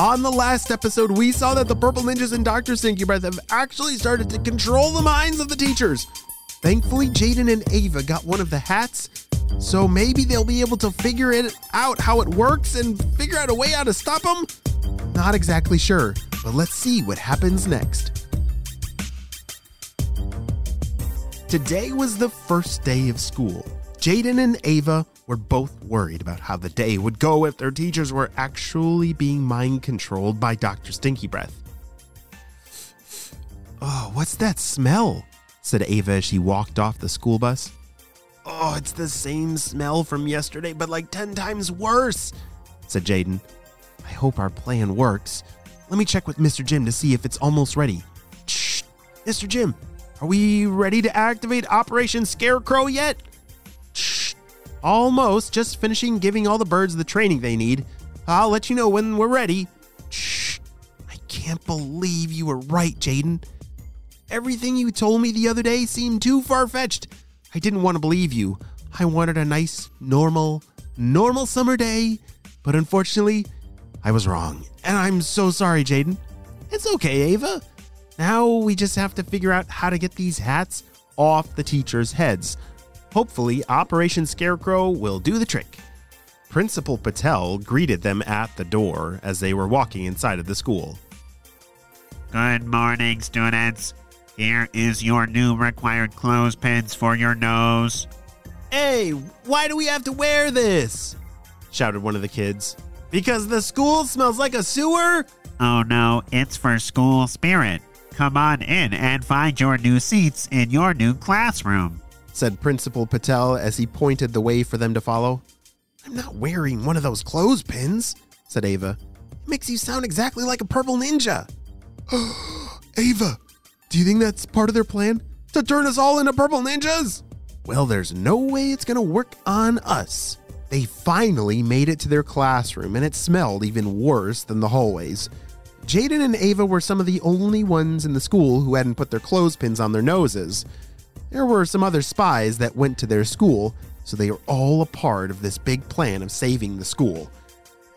On the last episode, we saw that the Purple Ninjas and Dr. Stinky Breath have actually started to control the minds of the teachers. Thankfully, Jaden and Ava got one of the hats, so maybe they'll be able to figure it out how it works and figure out a way how to stop them. Not exactly sure, but let's see what happens next. Today was the first day of school. Jaden and Ava were both worried about how the day would go if their teachers were actually being mind controlled by Dr. Stinky Breath. Oh, what's that smell? said Ava as she walked off the school bus. Oh, it's the same smell from yesterday, but like 10 times worse, said Jaden. I hope our plan works. Let me check with Mr. Jim to see if it's almost ready. Shh, Mr. Jim, are we ready to activate Operation Scarecrow yet? Almost. Just finishing giving all the birds the training they need. I'll let you know when we're ready. Shh, I can't believe you were right, Jaden. Everything you told me the other day seemed too far fetched. I didn't want to believe you. I wanted a nice, normal, normal summer day, but unfortunately, I was wrong. And I'm so sorry, Jaden. It's okay, Ava. Now we just have to figure out how to get these hats off the teachers' heads. Hopefully, Operation Scarecrow will do the trick. Principal Patel greeted them at the door as they were walking inside of the school. Good morning, students. Here is your new required clothespins for your nose. Hey, why do we have to wear this? shouted one of the kids. Because the school smells like a sewer? Oh no, it's for school spirit. Come on in and find your new seats in your new classroom. Said Principal Patel as he pointed the way for them to follow. I'm not wearing one of those clothespins, said Ava. It makes you sound exactly like a purple ninja. Ava, do you think that's part of their plan? To turn us all into purple ninjas? Well, there's no way it's gonna work on us. They finally made it to their classroom, and it smelled even worse than the hallways. Jaden and Ava were some of the only ones in the school who hadn't put their clothespins on their noses. There were some other spies that went to their school, so they were all a part of this big plan of saving the school.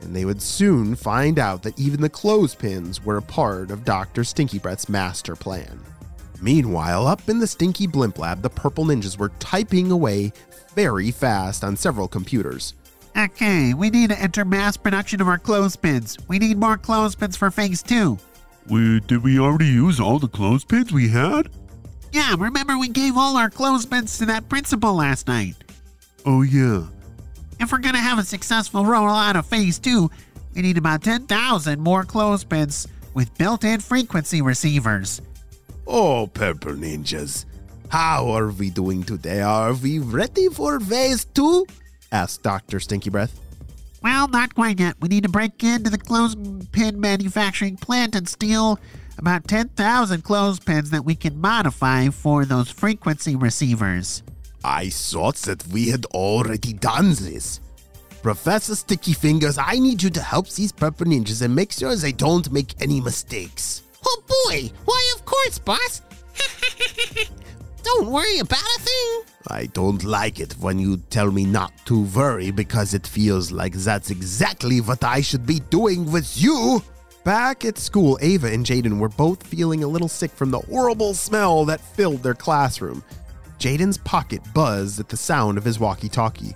And they would soon find out that even the clothespins were a part of Dr. Stinky Breath's master plan. Meanwhile, up in the Stinky Blimp Lab, the Purple Ninjas were typing away very fast on several computers. Okay, we need to enter mass production of our clothespins. We need more clothespins for phase two. Wait, did we already use all the clothespins we had? Yeah, remember we gave all our clothespins to that principal last night. Oh, yeah. If we're gonna have a successful rollout of phase two, we need about 10,000 more clothespins with built in frequency receivers. Oh, Purple Ninjas, how are we doing today? Are we ready for phase two? asked Dr. Stinky Breath. Well, not quite yet. We need to break into the clothespin manufacturing plant and steal about 10,000 clothespins that we can modify for those frequency receivers. I thought that we had already done this. Professor Sticky Fingers, I need you to help these Purple Ninjas and make sure they don't make any mistakes. Oh boy! Why, of course, boss. Don't worry about a thing. I don't like it when you tell me not to worry because it feels like that's exactly what I should be doing with you. Back at school, Ava and Jaden were both feeling a little sick from the horrible smell that filled their classroom. Jaden's pocket buzzed at the sound of his walkie talkie.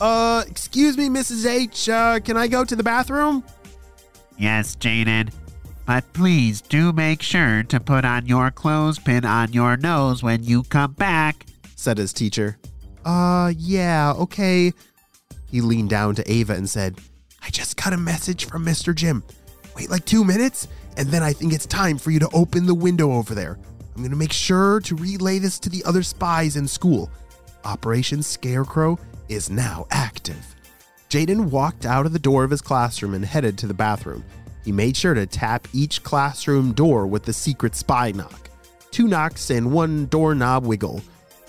Uh, excuse me, Mrs. H. Uh, can I go to the bathroom? Yes, Jaden. But please do make sure to put on your clothespin on your nose when you come back. said his teacher. Uh, yeah, okay. He leaned down to Ava and said, I just got a message from Mr. Jim. Wait like two minutes, and then I think it's time for you to open the window over there. I'm going to make sure to relay this to the other spies in school. Operation Scarecrow is now active. Jaden walked out of the door of his classroom and headed to the bathroom. He made sure to tap each classroom door with the secret spy knock. two knocks, and one doorknob wiggle.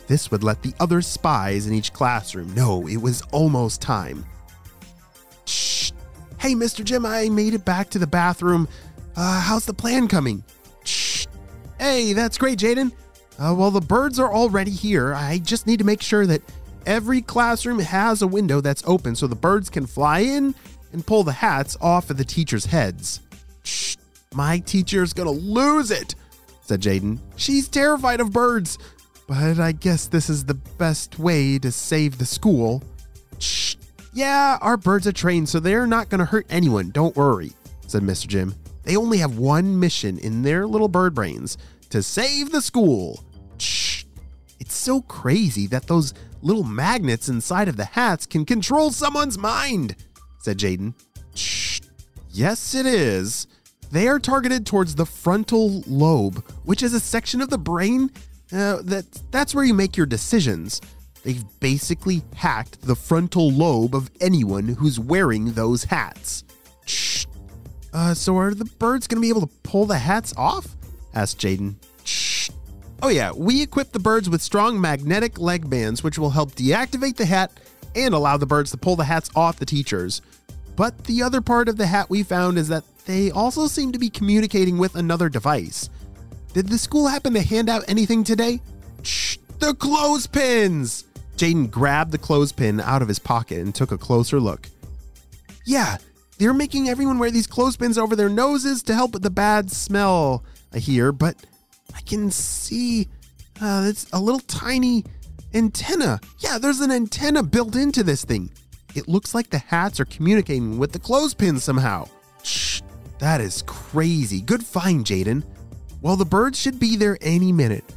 This would let the other spies in each classroom know it was almost time. Hey, Mr. Jim, I made it back to the bathroom. Uh, how's the plan coming? Shh. Hey, that's great, Jaden. Uh, well, the birds are already here. I just need to make sure that every classroom has a window that's open so the birds can fly in and pull the hats off of the teachers' heads. Shh. My teacher's gonna lose it, said Jaden. She's terrified of birds, but I guess this is the best way to save the school. Shh. Yeah, our birds are trained, so they're not gonna hurt anyone. Don't worry, said Mr. Jim. They only have one mission in their little bird brains to save the school. Shh. It's so crazy that those little magnets inside of the hats can control someone's mind, said Jaden. Shh. Yes, it is. They are targeted towards the frontal lobe, which is a section of the brain uh, that that's where you make your decisions. They've basically hacked the frontal lobe of anyone who's wearing those hats. Shh. Uh, so are the birds going to be able to pull the hats off? asked Jaden. Oh, yeah, we equip the birds with strong magnetic leg bands, which will help deactivate the hat and allow the birds to pull the hats off the teachers. But the other part of the hat we found is that they also seem to be communicating with another device. Did the school happen to hand out anything today? Shh, the clothespins! Jaden grabbed the clothespin out of his pocket and took a closer look. Yeah, they're making everyone wear these clothespins over their noses to help with the bad smell, I hear, but I can see uh, it's a little tiny antenna. Yeah, there's an antenna built into this thing. It looks like the hats are communicating with the clothespins somehow. Shh, that is crazy. Good find, Jaden. Well, the birds should be there any minute.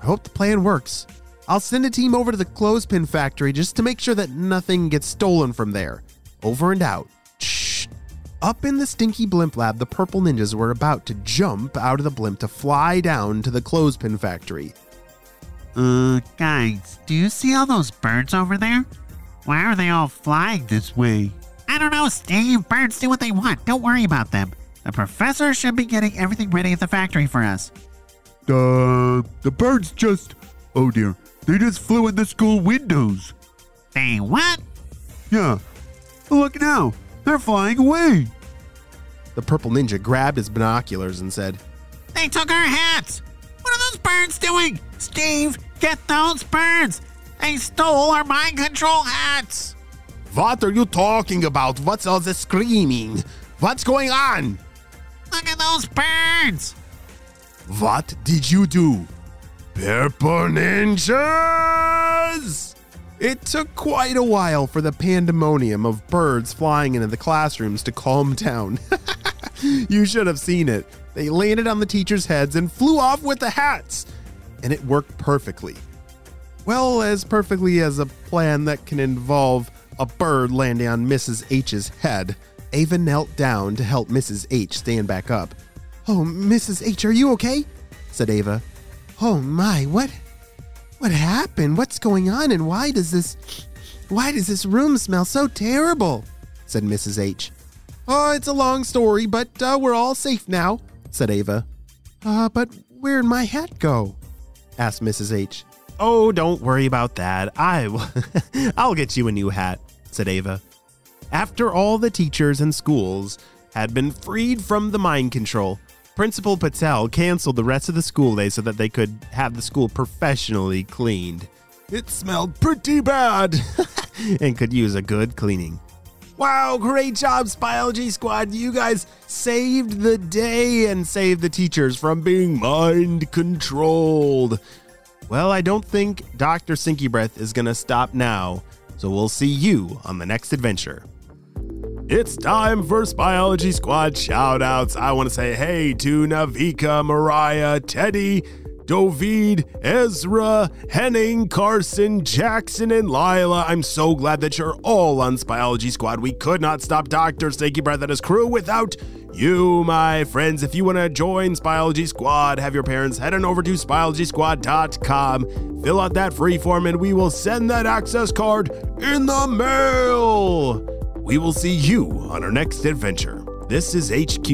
I hope the plan works. I'll send a team over to the clothespin factory just to make sure that nothing gets stolen from there. Over and out. Shh. Up in the stinky blimp lab, the purple ninjas were about to jump out of the blimp to fly down to the clothespin factory. Uh, guys, do you see all those birds over there? Why are they all flying this way? I don't know, Steve. Birds do what they want. Don't worry about them. The professor should be getting everything ready at the factory for us. The the birds just oh dear, they just flew in the school windows. They what? Yeah. Look now, they're flying away. The purple ninja grabbed his binoculars and said, They took our hats. What are those birds doing? Steve, get those birds. They stole our mind control hats. What are you talking about? What's all this screaming? What's going on? Look at those birds. What did you do? Purple Ninjas! It took quite a while for the pandemonium of birds flying into the classrooms to calm down. you should have seen it. They landed on the teachers' heads and flew off with the hats. And it worked perfectly. Well, as perfectly as a plan that can involve a bird landing on Mrs. H's head. Ava knelt down to help Mrs. H stand back up. Oh, Mrs. H, are you okay? said Ava. Oh my, what what happened? What's going on and why does this why does this room smell so terrible? said Mrs. H. Oh, it's a long story, but uh, we're all safe now, said Ava. Uh, but where'd my hat go? asked Mrs. H. Oh, don't worry about that. I will I'll get you a new hat, said Ava. After all the teachers and schools had been freed from the mind control, Principal Patel canceled the rest of the school day so that they could have the school professionally cleaned. It smelled pretty bad and could use a good cleaning. Wow, great job, Spyology Squad. You guys saved the day and saved the teachers from being mind controlled. Well, I don't think Dr. Stinky Breath is going to stop now, so we'll see you on the next adventure. It's time for Spyology Squad shoutouts. I want to say hey to Navika, Mariah, Teddy, Dovid, Ezra, Henning, Carson, Jackson, and Lila. I'm so glad that you're all on Spyology Squad. We could not stop Dr. Stinky Breath and his crew without you, my friends. If you want to join Spyology Squad, have your parents head on over to SpyologySquad.com, fill out that free form, and we will send that access card in the mail. We will see you on our next adventure. This is HQ,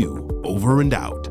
over and out.